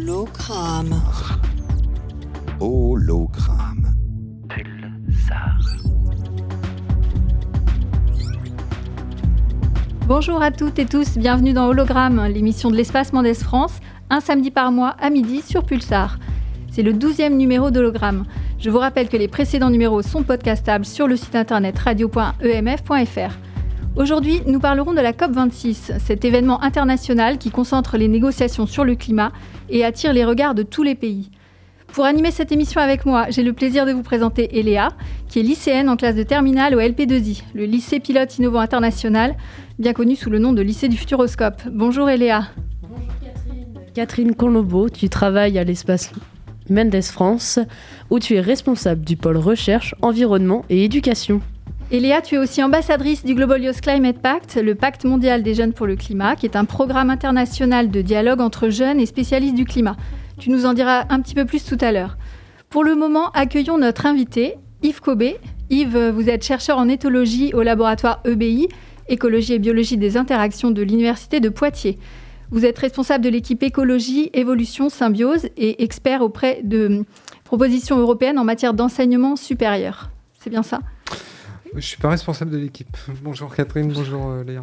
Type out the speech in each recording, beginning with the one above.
Hologramme. Hologramme. Pulsar. Bonjour à toutes et tous, bienvenue dans Hologramme, l'émission de l'espace Mendes France, un samedi par mois à midi sur Pulsar. C'est le 12e numéro d'Hologramme. Je vous rappelle que les précédents numéros sont podcastables sur le site internet radio.emf.fr. Aujourd'hui, nous parlerons de la COP26, cet événement international qui concentre les négociations sur le climat et attire les regards de tous les pays. Pour animer cette émission avec moi, j'ai le plaisir de vous présenter Eléa, qui est lycéenne en classe de terminale au LP2I, le lycée pilote innovant international, bien connu sous le nom de lycée du Futuroscope. Bonjour Eléa. Bonjour Catherine. Catherine Conlobo, tu travailles à l'espace Mendes France, où tu es responsable du pôle recherche, environnement et éducation. Eléa, tu es aussi ambassadrice du Global Youth Climate Pact, le pacte mondial des jeunes pour le climat, qui est un programme international de dialogue entre jeunes et spécialistes du climat. Tu nous en diras un petit peu plus tout à l'heure. Pour le moment, accueillons notre invité, Yves Cobé. Yves, vous êtes chercheur en éthologie au laboratoire EBI, écologie et biologie des interactions de l'Université de Poitiers. Vous êtes responsable de l'équipe écologie, évolution, symbiose et expert auprès de propositions européennes en matière d'enseignement supérieur. C'est bien ça? Je ne suis pas responsable de l'équipe. Bonjour Catherine, bonjour euh, Léa.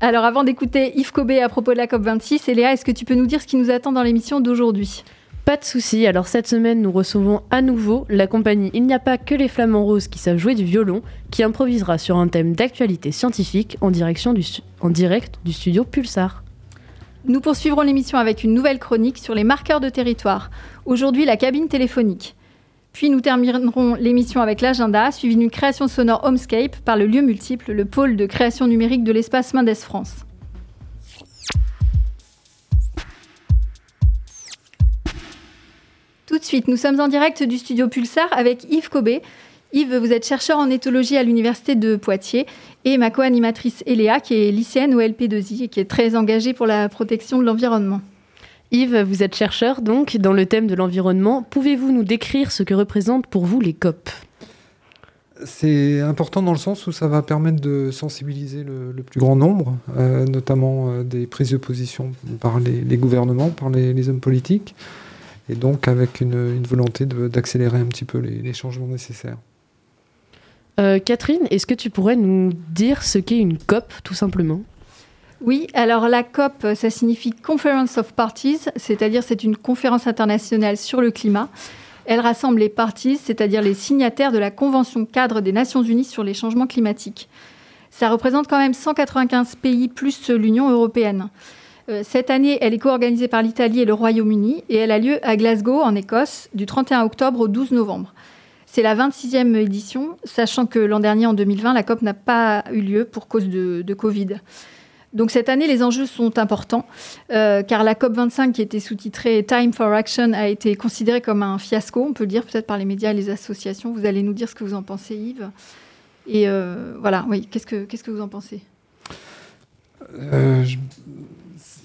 Alors avant d'écouter Yves Cobé à propos de la COP26, et Léa, est-ce que tu peux nous dire ce qui nous attend dans l'émission d'aujourd'hui? Pas de souci. Alors cette semaine, nous recevons à nouveau la compagnie Il n'y a pas que les flamants roses qui savent jouer du violon, qui improvisera sur un thème d'actualité scientifique en, direction du en direct du studio Pulsar. Nous poursuivrons l'émission avec une nouvelle chronique sur les marqueurs de territoire. Aujourd'hui, la cabine téléphonique. Puis nous terminerons l'émission avec l'agenda, suivi d'une création sonore Homescape par le lieu multiple, le pôle de création numérique de l'espace Mendes France. Tout de suite, nous sommes en direct du studio Pulsar avec Yves Cobé. Yves, vous êtes chercheur en éthologie à l'Université de Poitiers et ma co-animatrice Eléa, qui est lycéenne au LP2I et qui est très engagée pour la protection de l'environnement. Yves, vous êtes chercheur donc dans le thème de l'environnement. Pouvez-vous nous décrire ce que représentent pour vous les COP? C'est important dans le sens où ça va permettre de sensibiliser le, plus grand nombre, euh, notamment euh, des prises de position par les, gouvernements, par les, hommes politiques, et donc avec une, volonté d'accélérer un petit peu les, changements nécessaires. Euh, Catherine, est-ce que tu pourrais nous dire ce qu'est une COP tout simplement? Oui, alors la COP, ça signifie Conference of Parties, c'est-à-dire c'est une conférence internationale sur le climat. Elle rassemble les parties, c'est-à-dire les signataires de la Convention cadre des Nations Unies sur les changements climatiques. Ça représente quand même 195 pays plus l'Union européenne. Euh, cette année, elle est co-organisée par l'Italie et le Royaume-Uni et elle a lieu à Glasgow, en Écosse, du 31 octobre au 12 novembre. C'est la 26e édition, sachant que l'an dernier, en 2020, la COP n'a pas eu lieu pour cause de, de Covid. Donc cette année, les enjeux sont importants, euh, car la COP25, qui était sous-titrée Time for Action, a été considérée comme un fiasco, on peut le dire peut-être par les médias et les associations. Vous allez nous dire ce que vous en pensez, Yves. Et euh, voilà, oui, qu'est-ce que, vous en pensez? Euh,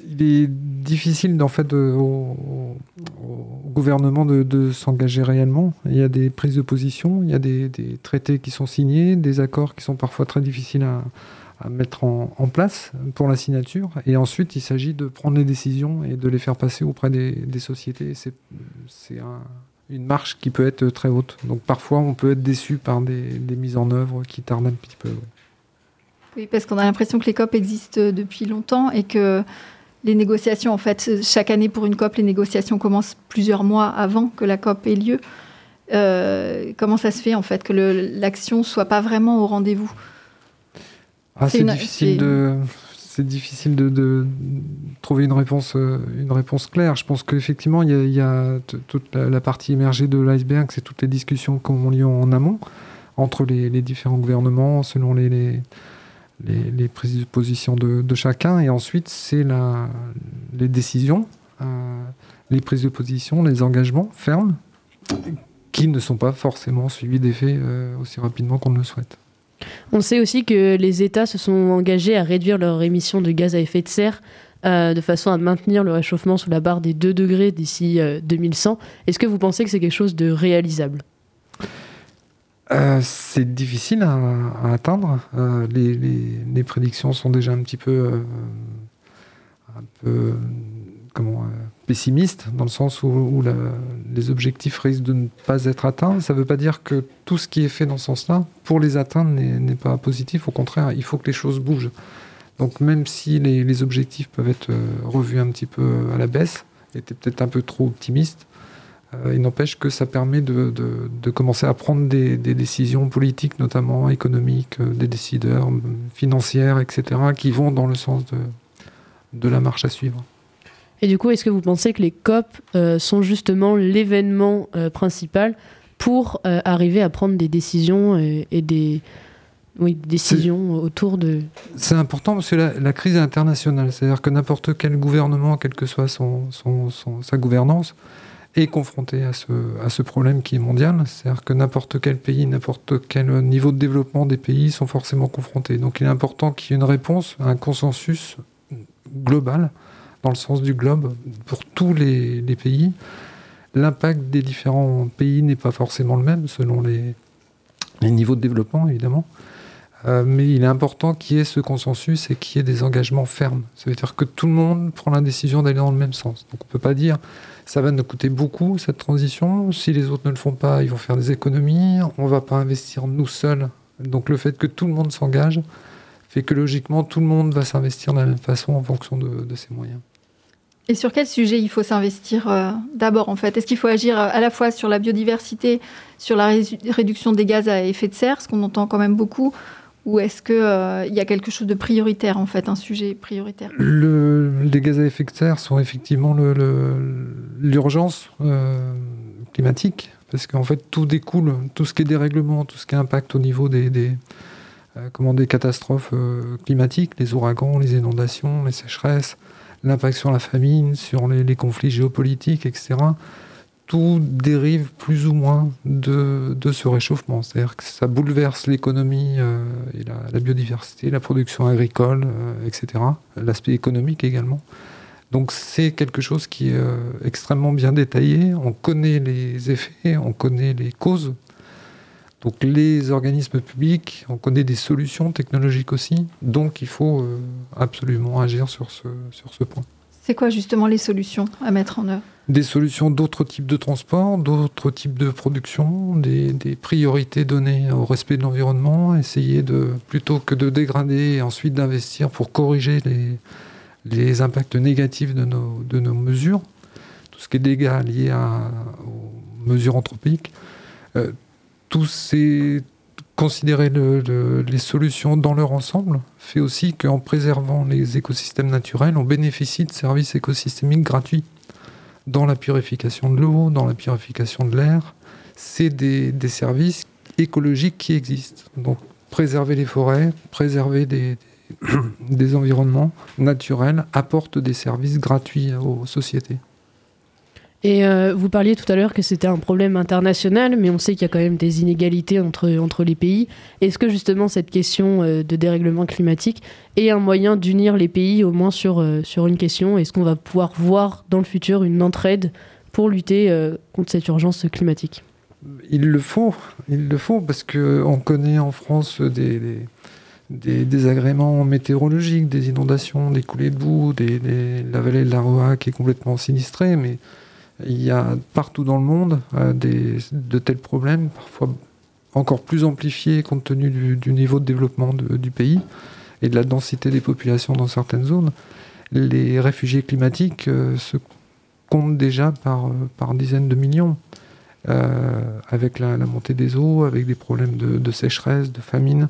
Il est difficile, en fait, au, gouvernement de, s'engager réellement. Il y a des prises de position, il y a des traités qui sont signés, des accords qui sont parfois très difficiles à à mettre en, place pour la signature. Et ensuite, il s'agit de prendre les décisions et de les faire passer auprès des, sociétés. C'est une marche qui peut être très haute. Donc parfois, on peut être déçu par des, mises en œuvre qui tardent un petit peu. Oui, parce qu'on a l'impression que les COP existent depuis longtemps et que les négociations, en fait, chaque année pour une COP, les négociations commencent plusieurs mois avant que la COP ait lieu. Euh, comment ça se fait, en fait, que l'action soit pas vraiment au rendez-vous? Ah, c'est difficile de c'est difficile de, trouver une réponse, euh, une réponse claire. Je pense qu'effectivement, il y a, toute la, partie émergée de l'iceberg, c'est toutes les discussions qui ont lieu en amont entre les, différents gouvernements, selon les, les, les, prises de position de, chacun. Et ensuite, c'est les décisions, euh, les prises de position, les engagements fermes, qui ne sont pas forcément suivis d'effet euh, aussi rapidement qu'on le souhaite. On sait aussi que les États se sont engagés à réduire leurs émissions de gaz à effet de serre euh, de façon à maintenir le réchauffement sous la barre des 2 degrés d'ici 2100. Euh, Est-ce que vous pensez que c'est quelque chose de réalisable? Euh, c'est difficile à, atteindre. Les, prédictions sont déjà un petit peu pessimiste, dans le sens où, les objectifs risquent de ne pas être atteints. Ça ne veut pas dire que tout ce qui est fait dans ce sens-là, pour les atteindre, n'est pas positif. Au contraire, il faut que les choses bougent. Donc même si les, objectifs peuvent être euh, revus un petit peu à la baisse, étaient peut-être un peu trop optimistes, euh, il n'empêche que ça permet de, commencer à prendre des, décisions politiques, notamment économiques, euh, des décideurs financières, etc., qui vont dans le sens de la marche à suivre. Et du coup, est-ce que vous pensez que les COP euh, sont justement l'événement euh, principal pour euh, arriver à prendre des décisions et, des oui, décisions autour de... C'est important parce que la, crise est internationale. C'est-à-dire que n'importe quel gouvernement, quelle que soit son, sa gouvernance, est confronté à ce, à ce problème qui est mondial. C'est-à-dire que n'importe quel pays, n'importe quel niveau de développement des pays sont forcément confrontés. Donc il est important qu'il y ait une réponse, un consensus global dans le sens du globe pour tous les, pays. L'impact des différents pays n'est pas forcément le même selon les, niveaux de développement, évidemment. Euh, mais il est important qu'il y ait ce consensus et qu'il y ait des engagements fermes. Ça veut dire que tout le monde prend la décision d'aller dans le même sens. Donc on ne peut pas dire ça va nous coûter beaucoup cette transition. Si les autres ne le font pas, ils vont faire des économies. On ne va pas investir nous seuls. Donc le fait que tout le monde s'engage fait que logiquement tout le monde va s'investir de la même façon en fonction de ses moyens. Et sur quel sujet il faut s'investir euh, d'abord en fait? Est-ce qu'il faut agir euh, à la fois sur la biodiversité, sur la réduction des gaz à effet de serre, ce qu'on entend quand même beaucoup, ou est-ce qu'il euh, y a quelque chose de prioritaire en fait, un sujet prioritaire? Les gaz à effet de serre sont effectivement l'urgence climatique, parce qu'en fait tout découle, tout ce qui est dérèglement, tout ce qui impacte au niveau des comment, des catastrophes climatiques, les ouragans, les inondations, les sécheresses l'impact sur la famine, sur les, conflits géopolitiques, etc., tout dérive plus ou moins de, ce réchauffement. C'est-à-dire que ça bouleverse l'économie euh, et la, biodiversité, la production agricole, euh, etc., l'aspect économique également. Donc c'est quelque chose qui est euh, extrêmement bien détaillé. On connaît les effets, on connaît les causes donc les organismes publics, on connaît des solutions technologiques aussi, donc il faut euh, absolument agir sur ce, sur ce point. C'est quoi justement les solutions à mettre en œuvre? Des solutions d'autres types de transport, d'autres types de production, des, priorités données au respect de l'environnement, essayer de, plutôt que de dégrader et ensuite d'investir pour corriger les, les impacts négatifs de nos, de nos mesures, tout ce qui est dégâts liés à, aux mesures anthropiques. Euh, tous ces considérer les solutions dans leur ensemble fait aussi qu'en préservant les écosystèmes naturels, on bénéficie de services écosystémiques gratuits dans la purification de l'eau, dans la purification de l'air. C'est des, services écologiques qui existent. Donc préserver les forêts, préserver des, des environnements naturels apporte des services gratuits aux sociétés. Et euh, vous parliez tout à l'heure que c'était un problème international, mais on sait qu'il y a quand même des inégalités entre, entre les pays. Est-ce que justement cette question euh, de dérèglement climatique est un moyen d'unir les pays au moins sur, euh, sur une question? Est-ce qu'on va pouvoir voir dans le futur une entraide pour lutter contre cette urgence climatique? Il le faut, il le faut, parce qu'on connaît en France des, des désagréments météorologiques, des inondations, des coulées de boue, la vallée de la Roa qui est complètement sinistrée, mais il y a partout dans le monde euh, de tels problèmes, parfois encore plus amplifiés compte tenu du, niveau de développement du pays et de la densité des populations dans certaines zones. Les réfugiés climatiques euh, se comptent déjà par, par dizaines de millions, euh, avec la, montée des eaux, avec des problèmes de, de sécheresse, de famine.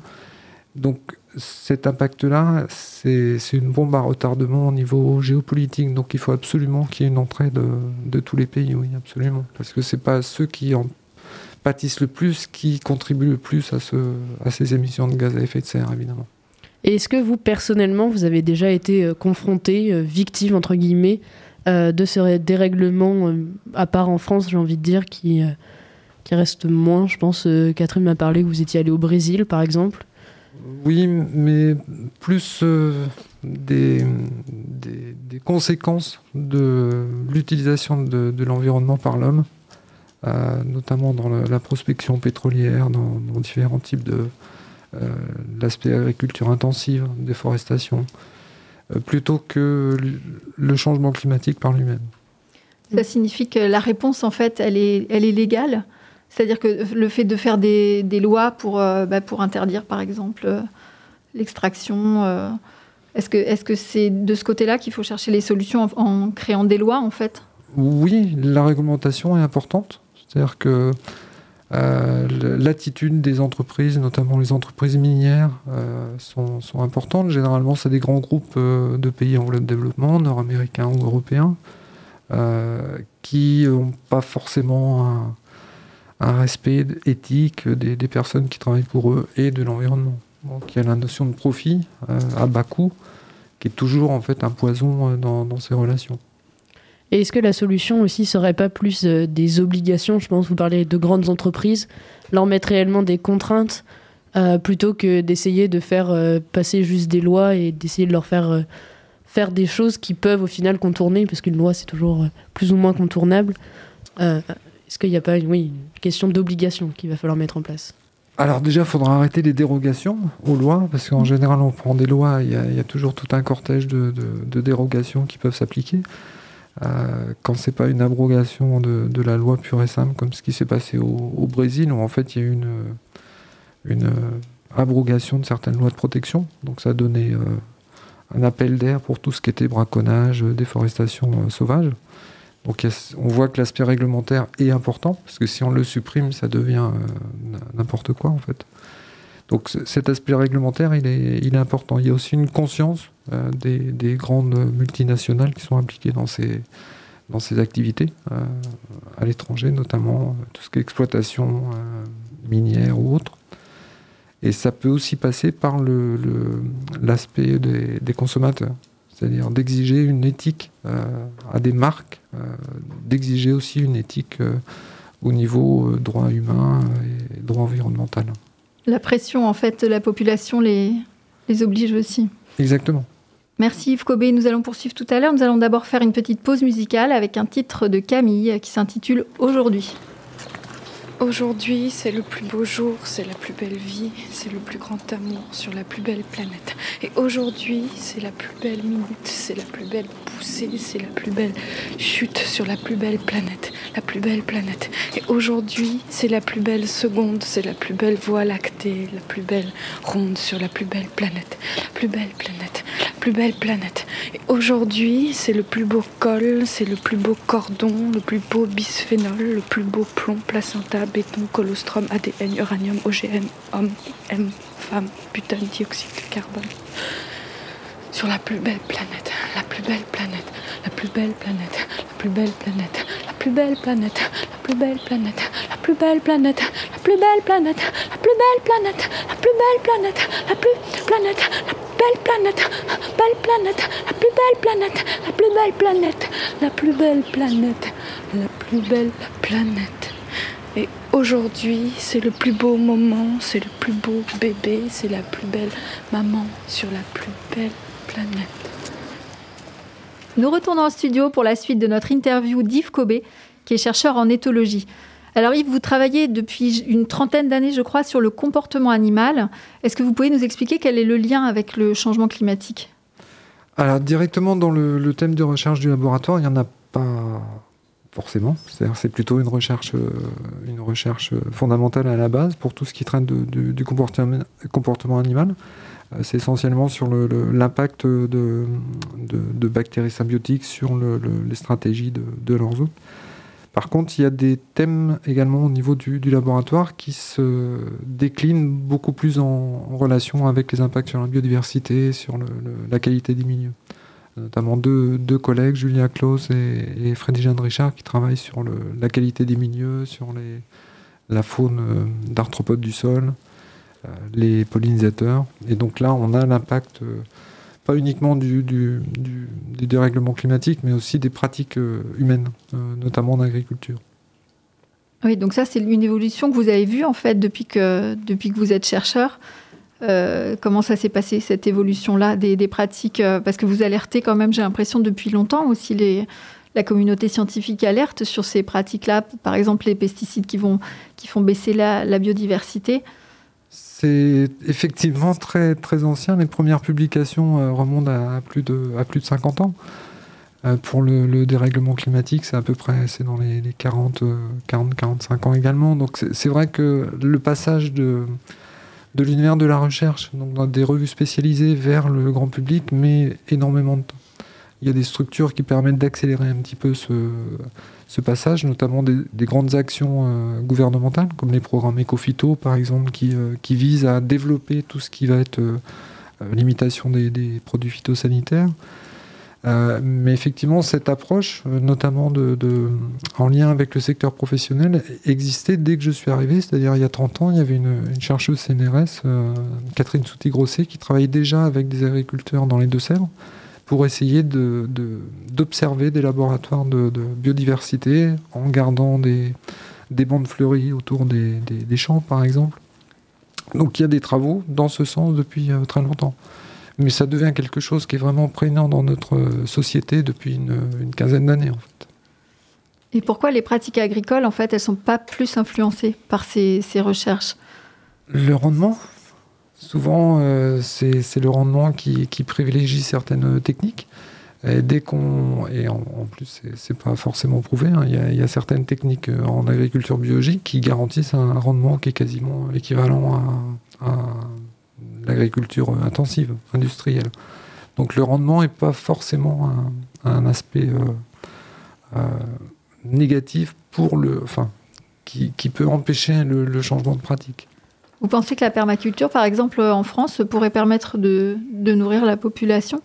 Donc cet impact-là, c'est une bombe à retardement au niveau géopolitique. Donc il faut absolument qu'il y ait une entrée de, tous les pays, oui, absolument. Parce que ce n'est pas ceux qui en pâtissent le plus qui contribuent le plus à, ce, à ces émissions de gaz à effet de serre, évidemment. Et est-ce que vous, personnellement, vous avez déjà été euh, confronté, euh, victime, entre guillemets, euh, de ce dérèglement, à part en France, j'ai envie de dire, qui, qui reste moins, je pense, Catherine m'a parlé que vous étiez allé au Brésil, par exemple. Oui, mais plus euh, des, conséquences de l'utilisation de, l'environnement par l'homme, euh, notamment dans la, prospection pétrolière, dans, différents types de... Euh, l'aspect agriculture intensive, déforestation, plutôt que le changement climatique par lui-même. Ça signifie que la réponse, en fait, elle est, elle est légale. C'est-à-dire que le fait de faire des, lois pour, euh, bah, pour interdire, par exemple, euh, l'extraction, euh, est-ce que c'est de ce côté-là qu'il faut chercher les solutions en, créant des lois, en fait? Oui, la réglementation est importante. C'est-à-dire que l'attitude des entreprises, notamment les entreprises minières, sont, importantes. Généralement, c'est des grands groupes de pays en voie de développement, nord-américains ou européens, qui n'ont pas forcément un respect éthique des, personnes qui travaillent pour eux et de l'environnement. Donc il y a la notion de profit euh, à bas coût qui est toujours en fait un poison euh, dans, ces relations. Et est-ce que la solution aussi serait pas plus euh, des obligations Je pense vous parlez de grandes entreprises, leur mettre réellement des contraintes plutôt que d'essayer de faire passer juste des lois et d'essayer de leur faire faire des choses qui peuvent au final contourner, parce qu'une loi c'est toujours plus ou moins contournable. Est-ce qu'il n'y a pas une, question d'obligation qu'il va falloir mettre en place? Alors déjà, il faudra arrêter les dérogations aux lois, parce qu'en général, on prend des lois, il y, a, toujours tout un cortège de, dérogations qui peuvent s'appliquer. Euh, quand c'est pas une abrogation de, la loi pure et simple, comme ce qui s'est passé au, Brésil, où en fait il y a eu une, une abrogation de certaines lois de protection, donc ça a donné euh, un appel d'air pour tout ce qui était braconnage, déforestation euh, sauvage. Donc on voit que l'aspect réglementaire est important, parce que si on le supprime, ça devient euh, n'importe quoi en fait. Donc cet aspect réglementaire, il est, important. Il y a aussi une conscience euh, des, des, grandes multinationales qui sont impliquées dans ces, activités, euh, à l'étranger notamment, tout ce qui est exploitation minière ou autre. Et ça peut aussi passer par l'aspect des, consommateurs c'est-à-dire d'exiger une éthique à des marques, d'exiger aussi une éthique euh, au niveau euh, droit humain et droit environnemental. La pression, en fait, de la population les, les oblige aussi. Exactement. Merci Yves Cobé. Nous allons poursuivre tout à l'heure. Nous allons d'abord faire une petite pause musicale avec un titre de Camille qui s'intitule Aujourd'hui. Aujourd'hui, c'est le plus beau jour, c'est la plus belle vie, c'est le plus grand amour sur la plus belle planète. Et aujourd'hui, c'est la plus belle minute, c'est la plus belle poussée, c'est la plus belle chute sur la plus belle planète, la plus belle planète. Et aujourd'hui, c'est la plus belle seconde, c'est la plus belle voie lactée, la plus belle ronde sur la plus belle planète, la plus belle planète, la plus belle planète. Aujourd'hui, c'est le plus beau col, c'est le plus beau cordon, le plus beau bisphénol, le plus beau plomb placenta béton, colostrum, ADN, uranium, OGM, homme, M, femme, putain, dioxyde de carbone. Sur la plus belle planète, la plus belle planète, la plus belle planète, la plus belle planète, la plus belle planète, la plus belle planète, la plus belle planète, la plus belle planète, la plus belle planète, la plus belle planète, la plus planète, la belle planète, belle planète, la plus belle planète, la plus belle planète, la plus belle planète, la plus belle planète. Et aujourd'hui, c'est le plus beau moment, c'est le plus beau bébé, c'est la plus belle maman sur la plus belle Nous retournons en studio pour la suite de notre interview d'Yves Cobé, qui est chercheur en éthologie. Alors Yves, vous travaillez depuis une trentaine d'années, je crois, sur le comportement animal. Est-ce que vous pouvez nous expliquer quel est le lien avec le changement climatique? Alors directement dans le, le, thème de recherche du laboratoire, il n'y en a pas forcément. C'est plutôt une recherche, euh, recherche fondamentale à la base pour tout ce qui traite de, de, du comportement, animal. Euh, c'est essentiellement sur l'impact de, bactéries symbiotiques sur le, les stratégies de, leurs hôtes. Par contre, il y a des thèmes également au niveau du, laboratoire qui se déclinent beaucoup plus en, relation avec les impacts sur la biodiversité, sur la qualité des milieux. Notamment deux, collègues, Julia Klaus et, et Freddy Jeanne Richard, qui travaillent sur la qualité des milieux, sur la faune euh, d'arthropodes du sol, euh, les pollinisateurs. Et donc là, on a l'impact. Euh, pas uniquement du, dérèglement climatique, mais aussi des pratiques humaines, notamment en agriculture. Oui, donc ça, c'est une évolution que vous avez vue, en fait, depuis que vous êtes chercheur. Euh, comment ça s'est passé, cette évolution-là des, pratiques Parce que vous alertez quand même, j'ai l'impression, depuis longtemps aussi, les, la communauté scientifique alerte sur ces pratiques-là, par exemple les pesticides qui, vont, qui font baisser la, biodiversité. C'est effectivement très, très ancien. Les premières publications euh, remontent à plus, de, à plus de 50 ans. pour le, dérèglement climatique, c'est à peu près c'est dans les, 40, 40, 45 ans également. Donc c'est vrai que le passage de, de l'univers de la recherche, donc dans des revues spécialisées vers le grand public, met énormément de temps. Il y a des structures qui permettent d'accélérer un petit peu ce, passage, notamment des, grandes actions euh, gouvernementales, comme les programmes Ecofito, par exemple, qui, euh, qui, visent à développer tout ce qui va être euh, limitation des, produits phytosanitaires. Mais effectivement, cette approche, notamment de, en lien avec le secteur professionnel, existait dès que je suis arrivé, c'est-à-dire il y a 30 ans, il y avait une, chercheuse CNRS, Catherine Souti-Grosset, qui travaillait déjà avec des agriculteurs dans les Deux-Sèvres pour essayer d'observer de, des laboratoires de, biodiversité en gardant des, des bandes fleuries autour des, champs, par exemple. Donc il y a des travaux dans ce sens depuis euh, très longtemps. Mais ça devient quelque chose qui est vraiment prégnant dans notre euh, société depuis une, quinzaine d'années, en fait. Et pourquoi les pratiques agricoles, en fait, elles sont pas plus influencées par ces, ces recherches? Le rendement Souvent, euh, c'est le rendement qui, privilégie certaines techniques. Et dès qu'on et en, plus, c'est pas forcément prouvé. Hein. Il, y a, certaines techniques euh, en agriculture biologique qui garantissent un rendement qui est quasiment équivalent à, l'agriculture intensive, industrielle. Donc le rendement n'est pas forcément un, aspect euh, négatif pour le, enfin, qui, peut empêcher le changement de pratique. Vous pensez que la permaculture, par exemple, en France, pourrait permettre de, nourrir la population?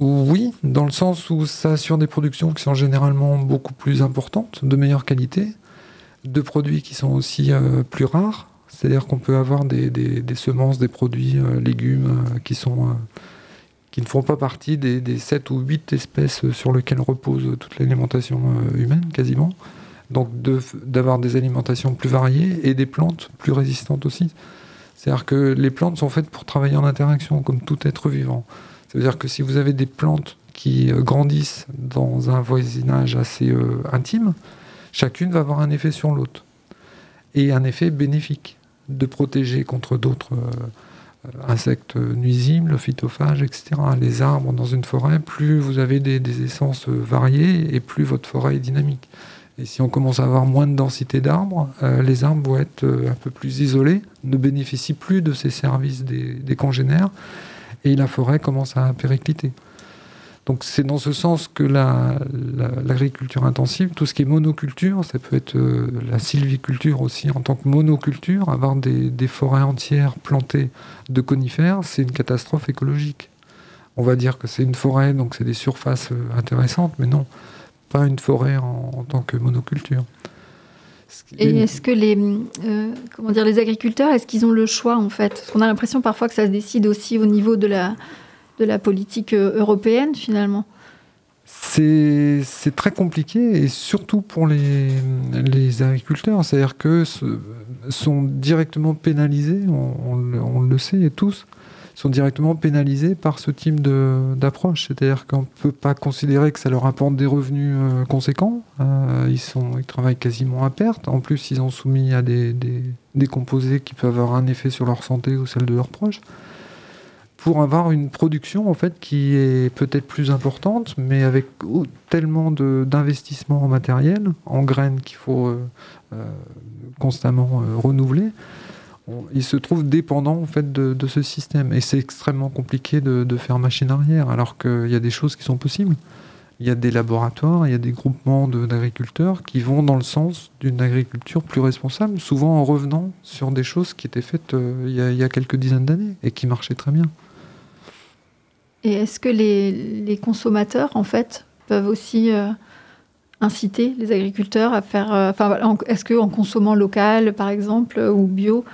Oui, dans le sens où ça assure des productions qui sont généralement beaucoup plus importantes, de meilleure qualité, de produits qui sont aussi euh, plus rares. C'est-à-dire qu'on peut avoir des, semences, des produits, euh, légumes euh, qui sont qui ne font pas partie des, des 7 ou 8 espèces sur lesquelles repose toute l'alimentation humaine, quasiment donc d'avoir des alimentations plus variées et des plantes plus résistantes aussi. C'est-à-dire que les plantes sont faites pour travailler en interaction, comme tout être vivant. C'est-à-dire que si vous avez des plantes qui euh, grandissent dans un voisinage assez euh, intime, chacune va avoir un effet sur l'autre. Et un effet bénéfique, de protéger contre d'autres euh, insectes nuisibles, phytophages, etc. Les arbres dans une forêt, plus vous avez des essences variées et plus votre forêt est dynamique. Et si on commence à avoir moins de densité d'arbres, euh, les arbres vont être euh, un peu plus isolés, ne bénéficient plus de ces services des, congénères, et la forêt commence à péricliter. Donc c'est dans ce sens que l'agriculture intensive, tout ce qui est monoculture, ça peut être euh, la sylviculture aussi en tant que monoculture, avoir des, des forêts entières plantées de conifères, c'est une catastrophe écologique. On va dire que c'est une forêt, donc c'est des surfaces intéressantes, mais non pas une forêt en, tant que monoculture. Et est-ce que les, euh, comment dire, les agriculteurs, est-ce qu'ils ont le choix en fait? Parce qu'on a l'impression parfois que ça se décide aussi au niveau de la, de la politique euh, européenne finalement. C'est très compliqué et surtout pour les, agriculteurs. C'est-à-dire que sont directement pénalisés, on, le sait tous, sont directement pénalisés par ce type d'approche. C'est-à-dire qu'on ne peut pas considérer que ça leur apporte des revenus euh, conséquents. Euh, ils, sont, ils travaillent quasiment à perte. En plus, ils sont soumis à des, des, composés qui peuvent avoir un effet sur leur santé ou celle de leurs proches. Pour avoir une production en fait qui est peut-être plus importante, mais avec tellement d'investissements en matériel, en graines qu'il faut euh, constamment renouveler, il se trouve dépendant en fait de, ce système. Et c'est extrêmement compliqué de, faire machine arrière, alors qu'il y a des choses qui sont possibles. Il y a des laboratoires, il y a des groupements d'agriculteurs qui vont dans le sens d'une agriculture plus responsable, souvent en revenant sur des choses qui étaient faites euh, il, y a, quelques dizaines d'années et qui marchaient très bien. Et est-ce que les, consommateurs, en fait, peuvent aussi euh, inciter les agriculteurs à faire... Euh, est-ce qu'en consommant local, par exemple, ou bio,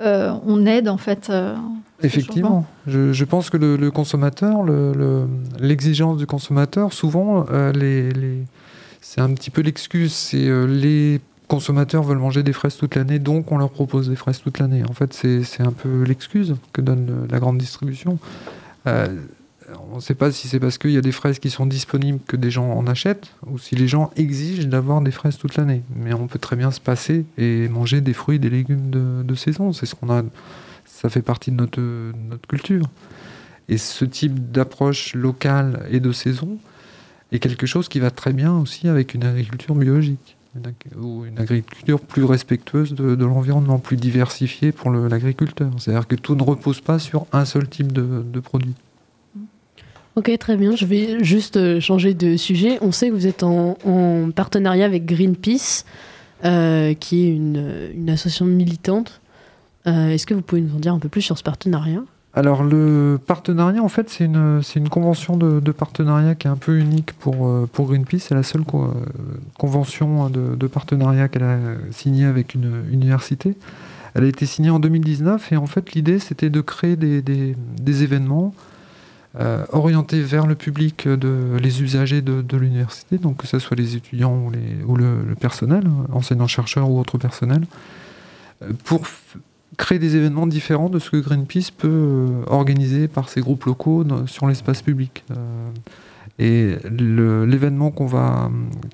euh, on aide en fait. Effectivement, je, pense que le, consommateur, l'exigence du consommateur, souvent, c'est un petit peu l'excuse. Les consommateurs veulent manger des fraises toute l'année, donc on leur propose des fraises toute l'année. En fait, c'est un peu l'excuse que donne la grande distribution. On ne sait pas si c'est parce qu'il y a des fraises qui sont disponibles que des gens en achètent, ou si les gens exigent d'avoir des fraises toute l'année. Mais on peut très bien se passer et manger des fruits et des légumes de, saison. C'est ce qu'on a. Ça fait partie de notre, culture. Et ce type d'approche locale et de saison, et quelque chose qui va très bien aussi avec une agriculture biologique ou une agriculture plus respectueuse de, l'environnement, plus diversifiée pour l'agriculteur. C'est-à-dire que tout ne repose pas sur un seul type de produit. Ok, très bien. Je vais juste euh, changer de sujet. On sait que vous êtes en, partenariat avec Greenpeace, euh, qui est une, association militante. Euh, est-ce que vous pouvez nous en dire un peu plus sur ce partenariat? Alors le partenariat, en fait, c'est une, convention de, partenariat qui est un peu unique pour, Greenpeace. C'est la seule convention de, partenariat qu'elle a signée avec une université. Elle a été signée en 2019 et en fait l'idée c'était de créer des, événements euh, orienté vers le public, de, les usagers de, l'université, donc que ce soit les étudiants ou, le, personnel, enseignants-chercheurs ou autres personnels, euh, pour créer des événements différents de ce que Greenpeace peut euh, organiser par ses groupes locaux sur l'espace public. et l'événement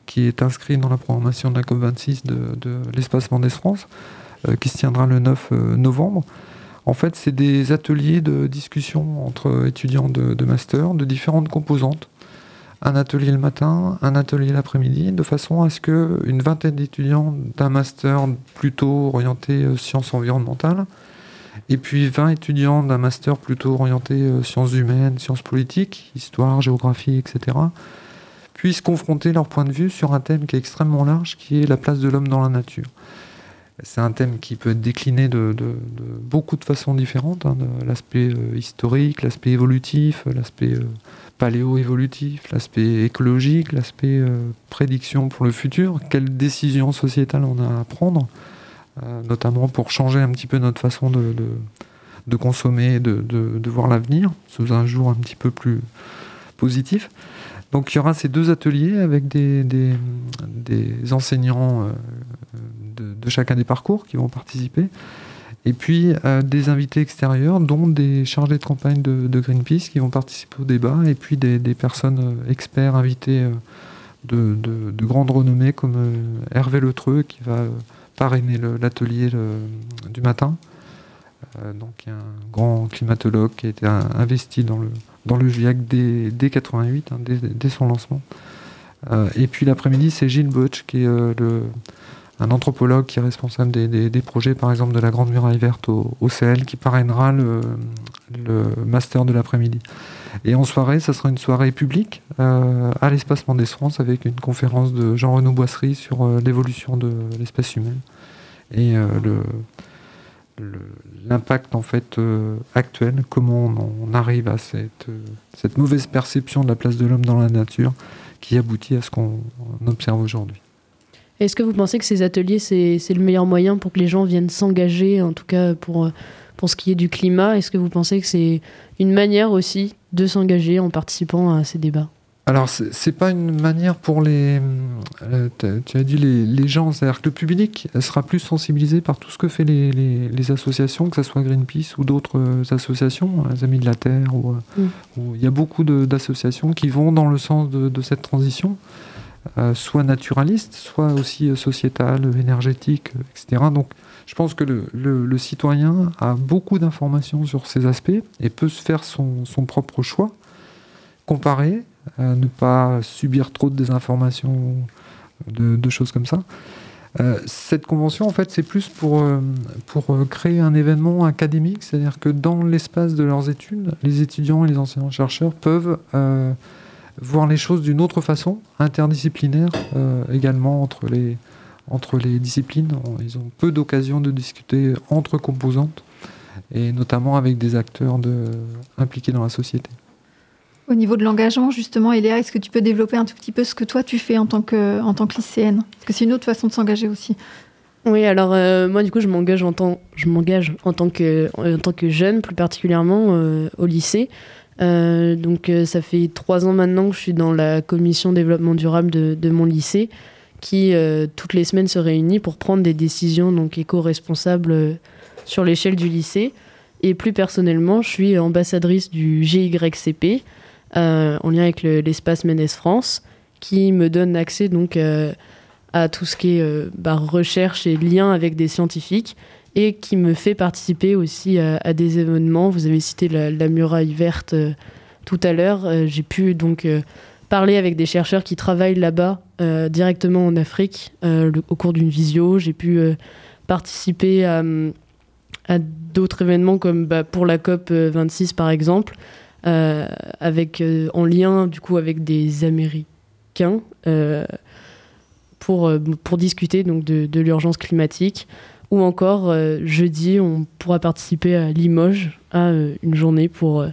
qui est inscrit dans la programmation de la COP26 de, de l'espace Mendès France, qui se tiendra le 9 novembre, en fait, c'est des ateliers de discussion entre étudiants de, master de différentes composantes. Un atelier le matin, un atelier l'après-midi, de façon à ce qu'une vingtaine d'étudiants d'un master plutôt orienté euh, sciences environnementales, et puis 20 étudiants d'un master plutôt orienté euh, sciences humaines, sciences politiques, histoire, géographie, etc., puissent confronter leur point de vue sur un thème qui est extrêmement large, qui est la place de l'homme dans la nature. C'est un thème qui peut être décliné de, beaucoup de façons différentes, hein, l'aspect euh, historique, l'aspect évolutif, l'aspect euh, paléo-évolutif, l'aspect écologique, l'aspect euh, prédiction pour le futur, quelles décisions sociétales on a à prendre, notamment pour changer un petit peu notre façon de, de consommer, de, voir l'avenir sous un jour un petit peu plus positif. Donc il y aura ces deux ateliers avec des, enseignants de, chacun des parcours qui vont participer. Et puis euh, des invités extérieurs, dont des chargés de campagne de, Greenpeace qui vont participer au débat, et puis des, personnes euh, experts invités euh, de, de, grande renommée comme Hervé Letreux qui va parrainer l'atelier du matin. donc un grand climatologue qui a été investi dans le, dans le dès, dès 88, hein, dès, son lancement. et puis l'après-midi, c'est Gilles Butch qui est le un anthropologue qui est responsable des, projets, par exemple, de la Grande Muraille Verte au, CL, qui parrainera le, master de l'après-midi. Et en soirée, ça sera une soirée publique euh, à l'espace Mendès France avec une conférence de Jean-Renaud Boisserie sur euh, l'évolution de l'espèce humaine et euh, l'impact en fait actuel, comment on, arrive à cette, cette mauvaise perception de la place de l'homme dans la nature qui aboutit à ce qu'on observe aujourd'hui. Est-ce que vous pensez que ces ateliers, c'est le meilleur moyen pour que les gens viennent s'engager, en tout cas pour, pour ce qui est du climat? Est-ce que vous pensez que c'est une manière aussi de s'engager en participant à ces débats? Alors, c'est pas une manière pour les. Euh, tu as dit les, les gens, c'est-à-dire que le public sera plus sensibilisé par tout ce que fait les, les, associations, que ce soit Greenpeace ou d'autres euh, associations, les Amis de la Terre, ou, mm. il y a beaucoup d'associations qui vont dans le sens de, de cette transition. Euh, soit naturaliste, soit aussi euh, sociétal, énergétique, euh, etc. Donc je pense que le, citoyen a beaucoup d'informations sur ces aspects et peut se faire son, propre choix, comparer, ne pas subir trop de désinformations, de, choses comme ça. cette convention, en fait, c'est plus pour, pour créer un événement académique, c'est-à-dire que dans l'espace de leurs études, les étudiants et les enseignants-chercheurs peuvent voir les choses d'une autre façon, interdisciplinaire euh, également entre les, entre les disciplines. Ils ont peu d'occasions de discuter entre composantes et notamment avec des acteurs de, impliqués dans la société. Au niveau de l'engagement, justement, Eléa, est-ce que tu peux développer un tout petit peu ce que toi tu fais en tant que, en tant que lycéenne? Parce que c'est une autre façon de s'engager aussi. Oui, alors euh, moi du coup je m'engage en tant, je m'engage en tant que en tant que jeune, plus particulièrement euh, au lycée. Euh, donc euh, ça fait trois ans maintenant que je suis dans la commission développement durable de, mon lycée qui euh, toutes les semaines se réunit pour prendre des décisions donc éco-responsables sur l'échelle du lycée. Et plus personnellement, je suis ambassadrice du GYCP en lien avec l'espace Ménès France qui me donne accès donc à tout ce qui est bah, recherche et lien avec des scientifiques et qui me fait participer aussi à, des événements. Vous avez cité la, muraille verte euh, tout à l'heure. Euh, j'ai pu donc euh, parlé avec des chercheurs qui travaillent là-bas directement en Afrique au cours d'une visio. J'ai pu participer à, d'autres événements comme bah, pour la COP 26 par exemple, avec, en lien du coup avec des Américains pour, pour discuter donc, de, de l'urgence climatique. Ou encore, euh, jeudi, on pourra participer à Limoges à euh, une journée pour, euh,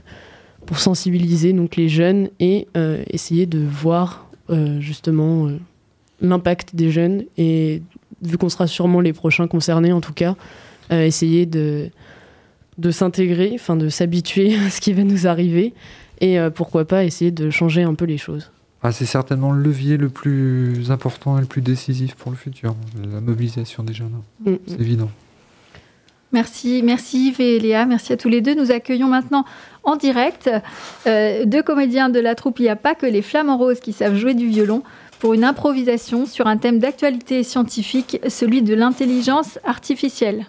pour sensibiliser donc, les jeunes et essayer de voir justement l'impact des jeunes. Et vu qu'on sera sûrement les prochains concernés, en tout cas, essayer de, de s'intégrer, enfin de s'habituer à ce qui va nous arriver et pourquoi pas essayer de changer un peu les choses. Ah, c'est certainement le levier le plus important et le plus décisif pour le futur, la mobilisation des jeunes. Mm, mm. C'est évident. Merci, merci Yves et Léa, merci à tous les deux. Nous accueillons maintenant en direct euh, deux comédiens de la troupe Il n'y a pas que les flamants roses qui savent jouer du violon pour une improvisation sur un thème d'actualité scientifique, celui de l'intelligence artificielle.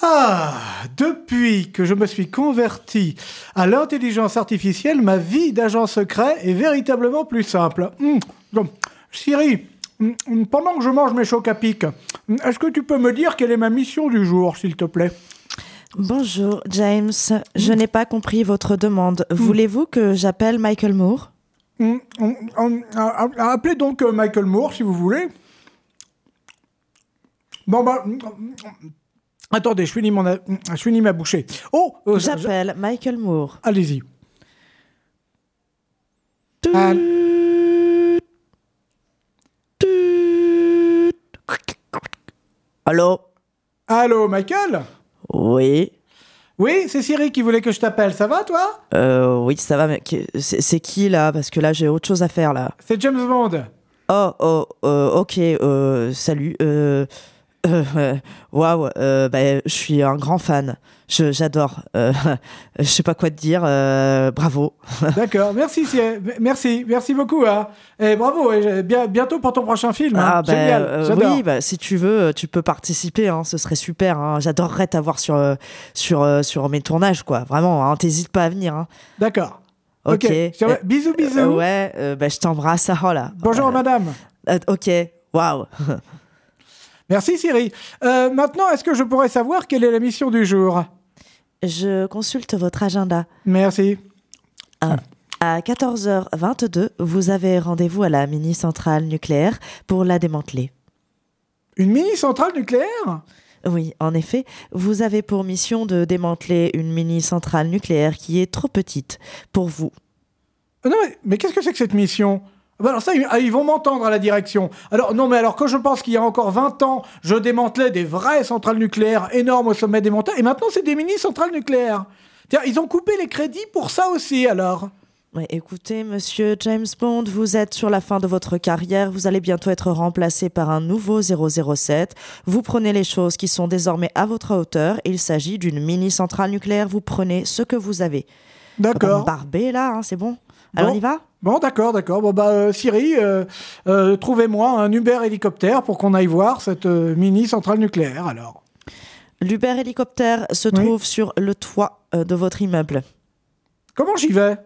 Ah, depuis que je me suis converti à l'intelligence artificielle, ma vie d'agent secret est véritablement plus simple. Hum, Siri, hum, pendant que je mange mes chocs à pic, est-ce que tu peux me dire quelle est ma mission du jour, s'il te plaît Bonjour James, je n'ai pas compris votre demande. Hmm. Voulez-vous que j'appelle Michael Moore? Hmm, Appelez donc euh, Michael Moore si vous voulez. Bon bah... Attendez, je finis, mon, je finis ma bouchée. Oh euh, J'appelle Michael Moore. Allez-y. Allô? Allô, Michael? Oui. Oui, c'est Siri qui voulait que je t'appelle. Ça va, toi? Euh, oui, ça va, mais c'est qui là? Parce que là, j'ai autre chose à faire là. C'est James Bond. Oh, oh, euh, ok, euh, salut. Euh, waouh, euh, bah, je suis un grand fan. J'adore. Euh, je sais pas quoi te dire. Euh, bravo. D'accord. Merci, merci, merci beaucoup. Hein. Et bravo. Et bien, bientôt pour ton prochain film. Hein. Ah, bah, Génial. oui, bah, si tu veux, tu peux participer. Hein. Ce serait super. Hein. J'adorerais t'avoir sur sur sur mes tournages, quoi. Vraiment. Hein. T'hésites pas à venir. D'accord. Ok. bisous, bisous. ouais. bah, je t'embrasse. Oh là. Bonjour, madame. ok. Waouh. Merci Siri. Euh, maintenant, est-ce que je pourrais savoir quelle est la mission du jour? Je consulte votre agenda. Merci. à 14h22, vous avez rendez-vous à la mini-centrale nucléaire pour la démanteler. Une mini-centrale nucléaire? Oui, en effet, vous avez pour mission de démanteler une mini-centrale nucléaire qui est trop petite pour vous. Non, mais, mais qu'est-ce que c'est que cette mission? Alors ça, ah, ils vont m'entendre à la direction. Alors non, mais alors quand je pense qu'il y a encore 20 ans, je démantelais des vraies centrales nucléaires énormes au sommet des montagnes, et maintenant c'est des mini-centrales nucléaires. Tiens, ils ont coupé les crédits pour ça aussi, alors. Ouais, écoutez, monsieur James Bond, vous êtes sur la fin de votre carrière, vous allez bientôt être remplacé par un nouveau 007. Vous prenez les choses qui sont désormais à votre hauteur. Il s'agit d'une mini-centrale nucléaire, vous prenez ce que vous avez. D'accord. Barbé là, hein, c'est bon? Alors on y va? Bon, d'accord, d'accord. Bon, bah, euh, Siri, euh, euh, trouvez-moi un Uber hélicoptère pour qu'on aille voir cette mini centrale nucléaire, alors. L'Uber hélicoptère se trouve sur le toit de votre immeuble. Comment j'y vais?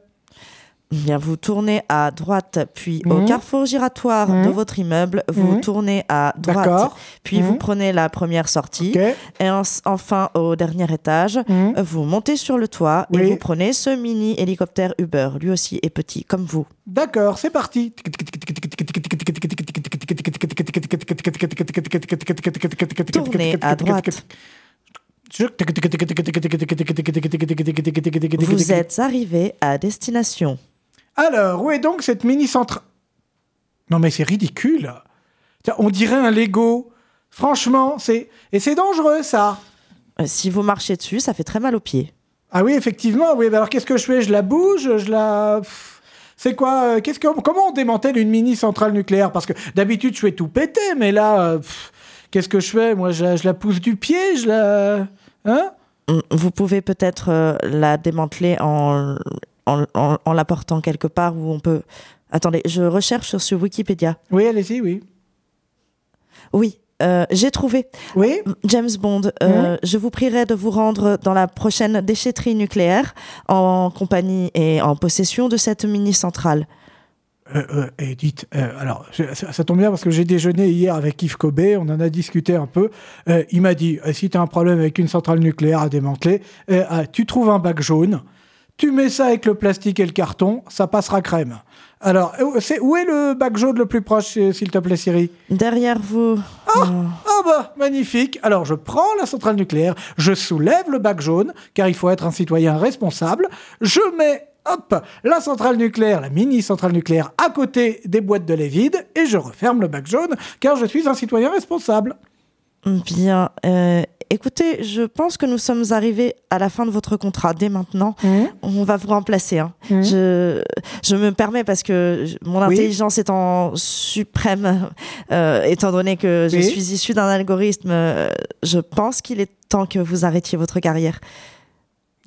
Bien, vous tournez à droite, puis au mhm. carrefour giratoire de mhm. votre immeuble, vous mhm. tournez à droite, puis vous prenez la première sortie, et enfin au dernier étage, vous montez sur le toit et vous prenez ce mini hélicoptère Uber. Lui aussi est petit, comme vous. D'accord, c'est parti. Tournez à droite. Vous êtes arrivé à destination. Alors, où est donc cette mini-centrale Non mais c'est ridicule. On dirait un Lego. Franchement, c'est... Et c'est dangereux, ça. Euh, si vous marchez dessus, ça fait très mal aux pieds. Ah oui, effectivement. Oui, alors qu'est-ce que je fais? Je la bouge Je la... C'est quoi euh, Qu'est-ce que comment on démantèle une mini centrale nucléaire? Parce que d'habitude je fais tout péter, mais là, euh, qu'est-ce que je fais? Moi, je, je, la pousse du pied, je la, hein? Vous pouvez peut-être la démanteler en en, l'apportant quelque part où on peut. Attendez, je recherche sur, Wikipédia. Oui, allez-y, oui. Oui, euh, j'ai trouvé. Oui. James Bond, euh, je vous prierai de vous rendre dans la prochaine déchetterie nucléaire en compagnie et en possession de cette mini-centrale. Euh, et dites, alors ça, tombe bien parce que j'ai déjeuné hier avec Yves Cobé, on en a discuté un peu. il m'a dit si tu as un problème avec une centrale nucléaire à démanteler, tu trouves un bac jaune, tu mets ça avec le plastique et le carton, ça passera crème. Alors, c'est, où est le bac jaune le plus proche, s'il te plaît, Siri? Derrière vous. Ah, ah bah, magnifique. Alors, je prends la centrale nucléaire, je soulève le bac jaune, car il faut être un citoyen responsable. Je mets, hop, la centrale nucléaire, la mini centrale nucléaire, à côté des boîtes de lait vides, et je referme le bac jaune, car je suis un citoyen responsable. Bien. Euh, écoutez, je pense que nous sommes arrivés à la fin de votre contrat. Dès maintenant, mmh. on va vous remplacer. Hein. Mmh. Je, je, me permets parce que mon intelligence est en suprême, euh, étant donné que je suis issu d'un algorithme, euh, je pense qu'il est temps que vous arrêtiez votre carrière.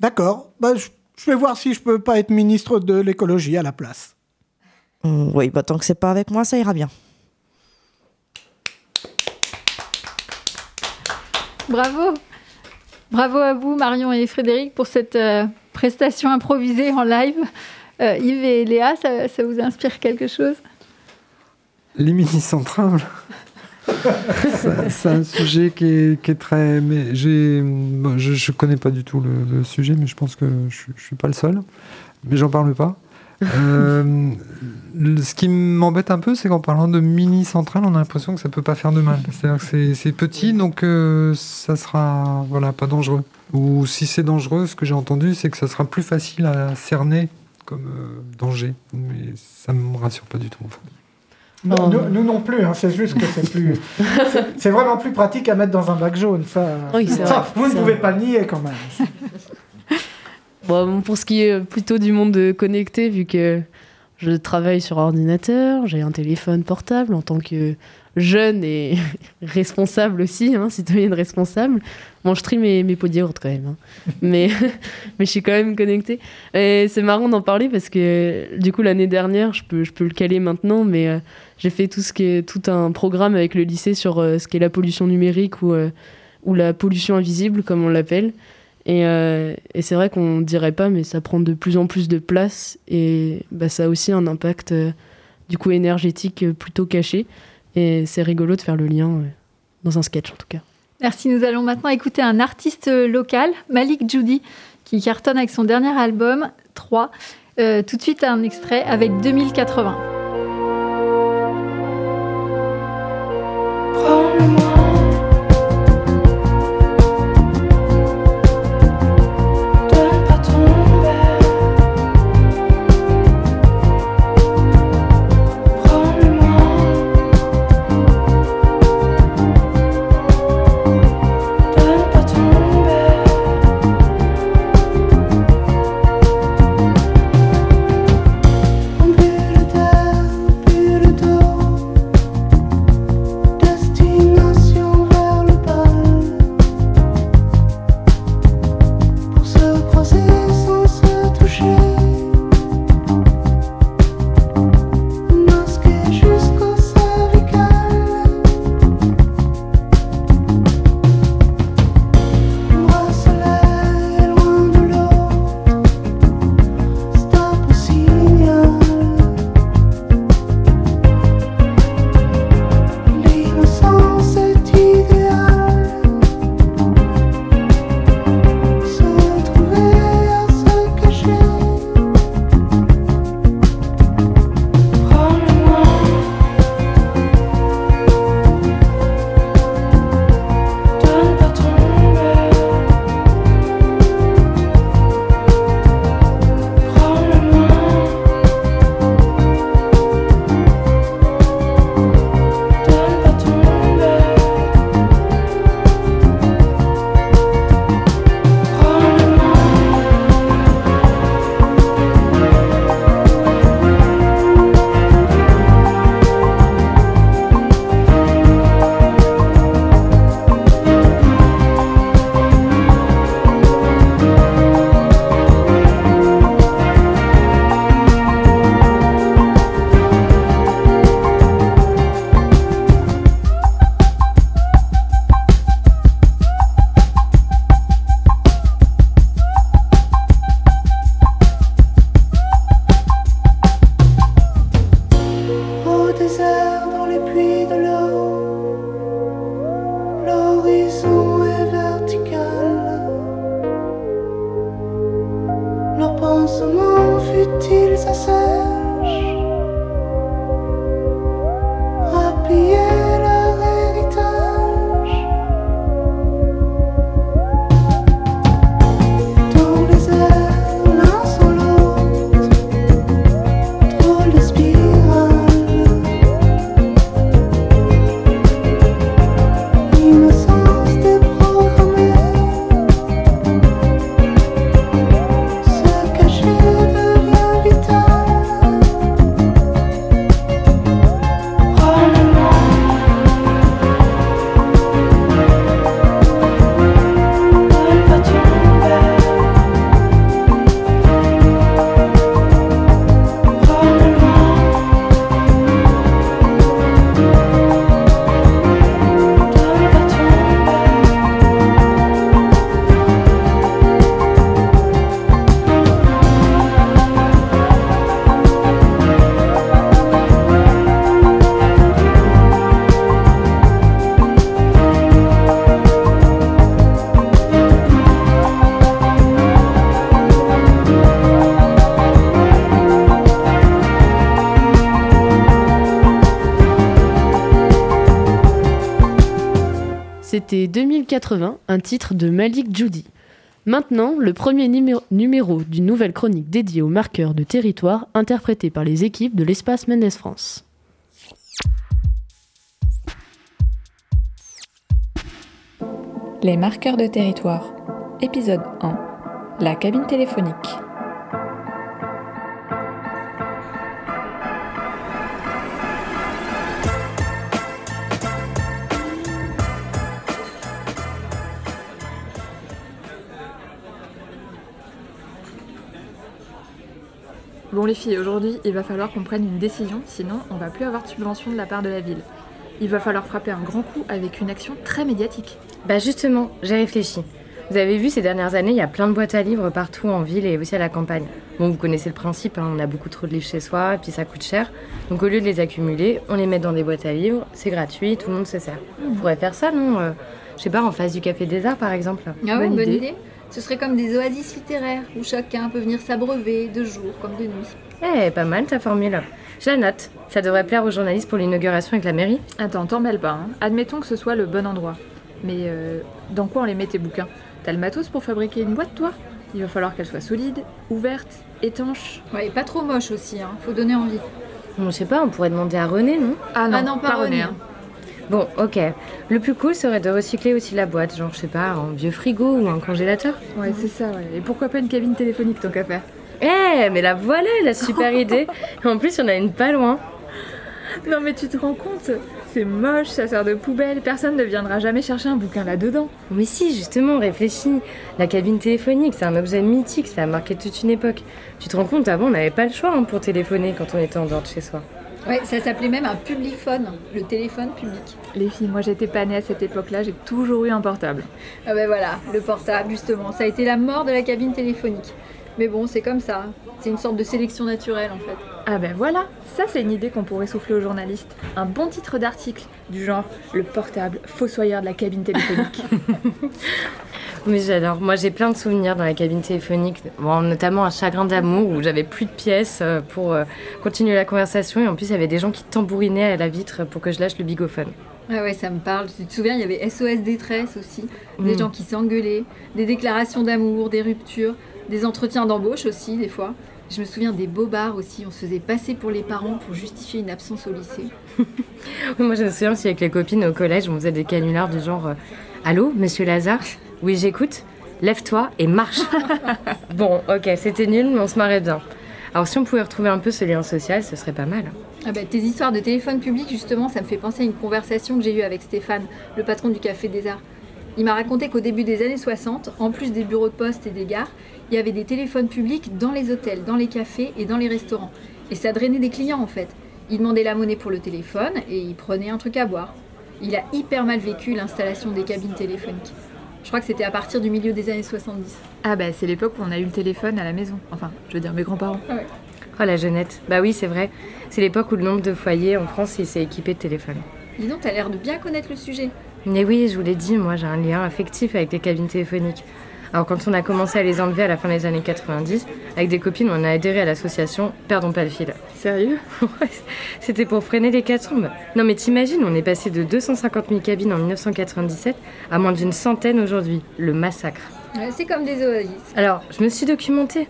D'accord. Bah, je, vais voir si je peux pas être ministre de l'écologie à la place. Mmh, oui, bah, tant que c'est pas avec moi, ça ira bien. Bravo. Bravo à vous, Marion et Frédéric, pour cette euh, prestation improvisée en live. Euh, Yves et Léa, ça, vous inspire quelque chose? Les mini-centrales. c'est un sujet qui est, très. Je ne connais pas du tout le, sujet, mais je pense que je ne suis pas le seul. Mais j'en parle pas. Euh, ce qui m'embête un peu, c'est qu'en parlant de mini centrale, on a l'impression que ça peut pas faire de mal. C'est-à-dire que c'est petit, donc euh, ça sera voilà pas dangereux. Ou si c'est dangereux, ce que j'ai entendu, c'est que ça sera plus facile à cerner comme euh, danger. Mais ça me rassure pas du tout. En fait. Non, nous, non plus, hein, c'est juste que c'est plus. c'est vraiment plus pratique à mettre dans un bac jaune. Ça, ça vous ne pouvez pas le nier quand même. Bon, pour ce qui est plutôt du monde connecté, vu que je travaille sur ordinateur, j'ai un téléphone portable en tant que jeune et responsable aussi, hein, citoyenne responsable. Bon, je trie mes, mes pots de quand même, hein. mais, mais je suis quand même connectée. Et c'est marrant d'en parler parce que du coup, l'année dernière, je peux, je peux le caler maintenant, mais euh, j'ai fait tout, ce qui est, tout un programme avec le lycée sur euh, ce qu'est la pollution numérique ou, euh, ou la pollution invisible, comme on l'appelle. Euh, et, c'est vrai qu'on dirait pas, mais ça prend de plus en plus de place et bah, ça a aussi un impact euh, du coup énergétique euh, plutôt caché. Et c'est rigolo de faire le lien dans un sketch en tout cas. Merci. Nous allons maintenant écouter un artiste local, Malik Judy, qui cartonne avec son dernier album 3. tout de suite un extrait avec 2080. C'était 2080, un titre de Malik Judy. Maintenant, le premier numéro d'une nouvelle chronique dédiée aux marqueurs de territoire interprété par les équipes de l'espace Mendes France. Les marqueurs de territoire. Épisode 1. La cabine téléphonique. Les filles, aujourd'hui il va falloir qu'on prenne une décision, sinon on va plus avoir de subvention de la part de la ville. Il va falloir frapper un grand coup avec une action très médiatique. Bah justement, j'ai réfléchi. Vous avez vu ces dernières années, il y a plein de boîtes à livres partout en ville et aussi à la campagne. Bon, vous connaissez le principe, hein, on a beaucoup trop de livres chez soi, et puis ça coûte cher. Donc au lieu de les accumuler, on les met dans des boîtes à livres, c'est gratuit, tout le monde se sert. On pourrait faire ça, non euh, Je sais pas, en face du Café des Arts par exemple. Ah ouais, bonne, idée. Ce serait comme des oasis littéraires où chacun peut venir s'abreuver de jour comme de nuit. Eh, pas mal ta formule. Je la note. Ça devrait plaire aux journalistes pour l'inauguration avec la mairie? Attends, t'en mêles pas. Hein. Admettons que ce soit le bon endroit. Mais euh, dans quoi on les met tes bouquins? T'as le matos pour fabriquer une boîte, toi? Il va falloir qu'elle soit solide, ouverte, étanche. Ouais, et pas trop moche aussi, hein. Faut donner envie. Bon, je sais pas, on pourrait demander à René, non? Ah non, ah pas, René. Hein. Bon, ok. Le plus cool serait de recycler aussi la boîte, genre, je sais pas, un vieux frigo ou un congélateur. Ouais, c'est ça, ouais. Et pourquoi pas une cabine téléphonique, tant qu'à faire? Eh, mais la voilà, la super idée En plus, il y en a une pas loin. Non, mais tu te rends compte? C'est moche, ça sert de poubelle, personne ne viendra jamais chercher un bouquin là-dedans. Mais si, justement, réfléchis. La cabine téléphonique, c'est un objet mythique, ça a marqué toute une époque. Tu te rends compte, avant, on n'avait pas le choix hein, pour téléphoner quand on était en dehors de chez soi. Ouais, ça s'appelait même un publiphone, le téléphone public. Les filles, moi j'étais pas née à cette époque-là, j'ai toujours eu un portable. Ah ben voilà, le portable justement, ça a été la mort de la cabine téléphonique. Mais bon, c'est comme ça, c'est une sorte de sélection naturelle en fait. Ah ben voilà, ça c'est une idée qu'on pourrait souffler aux journalistes. Un bon titre d'article, du genre Le portable fossoyeur de la cabine téléphonique. Mais j'adore. Moi, j'ai plein de souvenirs dans la cabine téléphonique, bon, notamment un chagrin d'amour où j'avais plus de pièces euh, pour euh, continuer la conversation. Et en plus, il y avait des gens qui tambourinaient à la vitre pour que je lâche le bigophone. Ah ouais, ça me parle. Tu te souviens, il y avait SOS détresse aussi. Des mm. gens qui s'engueulaient, des déclarations d'amour, des ruptures, des entretiens d'embauche aussi, des fois. Je me souviens des bobards aussi. On se faisait passer pour les parents pour justifier une absence au lycée. moi, je me souviens aussi avec les copines au collège, on faisait des canulars du genre euh, Allô, monsieur Lazare? Oui, j'écoute. Lève-toi et marche. bon, ok, c'était nul, mais on se marrait bien. Alors, si on pouvait retrouver un peu ce lien social, ce serait pas mal. Ah bah, tes histoires de téléphone public, justement, ça me fait penser à une conversation que j'ai eue avec Stéphane, le patron du Café des Arts. Il m'a raconté qu'au début des années 60, en plus des bureaux de poste et des gares, il y avait des téléphones publics dans les hôtels, dans les cafés et dans les restaurants. Et ça drainait des clients en fait. Il demandait la monnaie pour le téléphone et il prenait un truc à boire. Il a hyper mal vécu l'installation des cabines téléphoniques. Je crois que c'était à partir du milieu des années 70. Ah bah c'est l'époque où on a eu le téléphone à la maison. Enfin, je veux dire mes grands-parents. Ah ouais. Oh la jeunette. Bah oui, c'est vrai. C'est l'époque où le nombre de foyers en France s'est équipé de téléphone. Dis donc, t'as l'air de bien connaître le sujet. Mais oui, je vous l'ai dit, moi j'ai un lien affectif avec les cabines téléphoniques. Alors quand on a commencé à les enlever à la fin des années 90, avec des copines, on a adhéré à l'association Perdons pas le fil. Sérieux? C'était pour freiner les catombes. Non mais t'imagines, on est passé de 250 000 cabines en 1997 à moins d'une centaine aujourd'hui. Le massacre. c'est comme des oasis. Alors, je me suis documentée.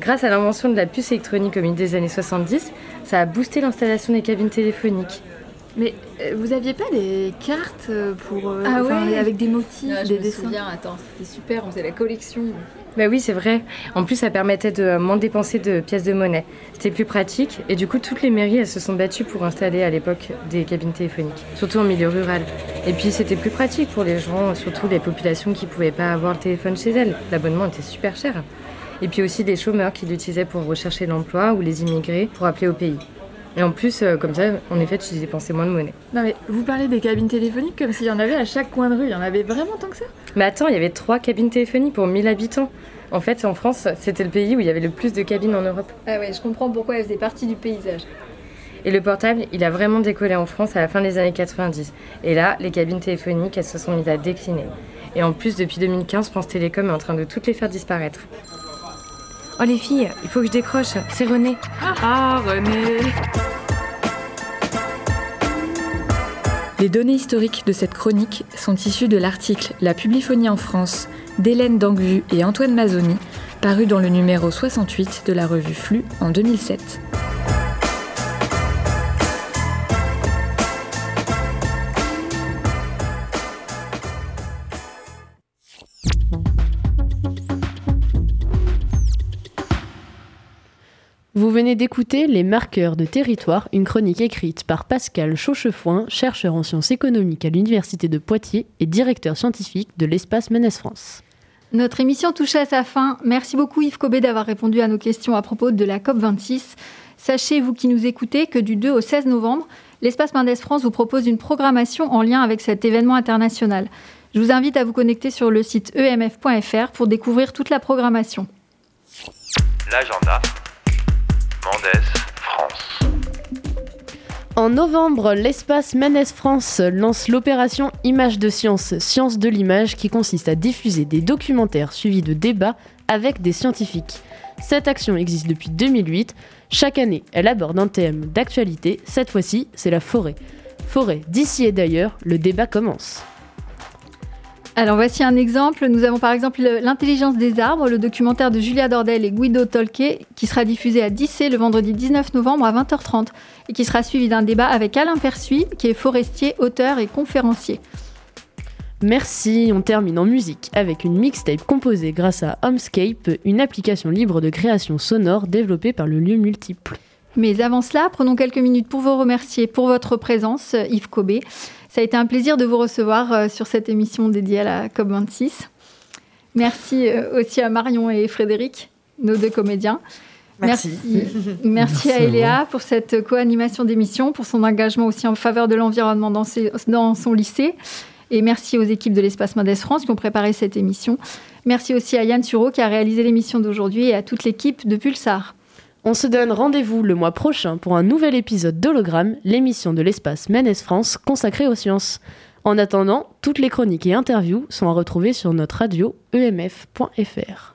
Grâce à l'invention de la puce électronique au milieu des années 70, ça a boosté l'installation des cabines téléphoniques. Mais euh, vous aviez pas des cartes euh, pour euh, ah ouais. avec des motifs, ah, des je me Souviens, attends, c'était super, on faisait la collection. Bah oui, c'est vrai. En plus, ça permettait de moins dépenser de pièces de monnaie. C'était plus pratique et du coup, toutes les mairies, elles se sont battues pour installer à l'époque des cabines téléphoniques, surtout en milieu rural. Et puis, c'était plus pratique pour les gens, surtout les populations qui pouvaient pas avoir le téléphone chez elles. L'abonnement était super cher. Et puis aussi des chômeurs qui l'utilisaient pour rechercher l'emploi ou les immigrés pour appeler au pays. Et en plus, euh, comme ça, en effet, tu dépensais moins de monnaie. Non mais vous parlez des cabines téléphoniques comme s'il y en avait à chaque coin de rue. Il y en avait vraiment tant que ça? Mais attends, il y avait trois cabines téléphoniques pour 1000 habitants. En fait, en France, c'était le pays où il y avait le plus de cabines en Europe. Ah ouais, je comprends pourquoi elles faisaient partie du paysage. Et le portable, il a vraiment décollé en France à la fin des années 90. Et là, les cabines téléphoniques, elles se sont mises à décliner. Et en plus, depuis 2015, France Télécom est en train de toutes les faire disparaître. Oh les filles, il faut que je décroche, c'est René. Ah, René Les données historiques de cette chronique sont issues de l'article La publiphonie en France d'Hélène Dangu et Antoine Mazzoni, paru dans le numéro 68 de la revue Flux en 2007. Vous venez d'écouter Les marqueurs de territoire, une chronique écrite par Pascal Chauchefoin, chercheur en sciences économiques à l'Université de Poitiers et directeur scientifique de l'espace Ménès France. Notre émission touche à sa fin. Merci beaucoup Yves Cobé d'avoir répondu à nos questions à propos de la COP26. Sachez, vous qui nous écoutez, que du 2 au 16 novembre, l'espace Mendes France vous propose une programmation en lien avec cet événement international. Je vous invite à vous connecter sur le site emf.fr pour découvrir toute la programmation. L'agenda Mendes France. En novembre, l'espace Menès France lance l'opération Image de science, science de l'image, qui consiste à diffuser des documentaires suivis de débats avec des scientifiques. Cette action existe depuis 2008. Chaque année, elle aborde un thème d'actualité. Cette fois-ci, c'est la forêt. Forêt d'ici et d'ailleurs, le débat commence. Alors voici un exemple. Nous avons par exemple L'intelligence des arbres, le documentaire de Julia Dordel et Guido Tolke, qui sera diffusé à Dissé le vendredi 19 novembre à 20h30 et qui sera suivi d'un débat avec Alain Persuy, qui est forestier, auteur et conférencier. Merci, on termine en musique avec une mixtape composée grâce à Homescape, une application libre de création sonore développée par le lieu multiple. Mais avant cela, prenons quelques minutes pour vous remercier pour votre présence, Yves Cobé. Ça a été un plaisir de vous recevoir euh, sur cette émission dédiée à la COP26. Merci euh, aussi à Marion et Frédéric, nos deux comédiens. Merci. Merci, à Eléa pour cette co-animation d'émission, pour son engagement aussi en faveur de l'environnement dans, dans, son lycée. Et merci aux équipes de l'Espace Mendes France qui ont préparé cette émission. Merci aussi à Yann Sureau qui a réalisé l'émission d'aujourd'hui et à toute l'équipe de Pulsar. On se donne rendez-vous le mois prochain pour un nouvel épisode d'Hologramme, l'émission de l'espace Ménès France consacrée aux sciences. En attendant, toutes les chroniques et interviews sont à retrouver sur notre radio emf.fr.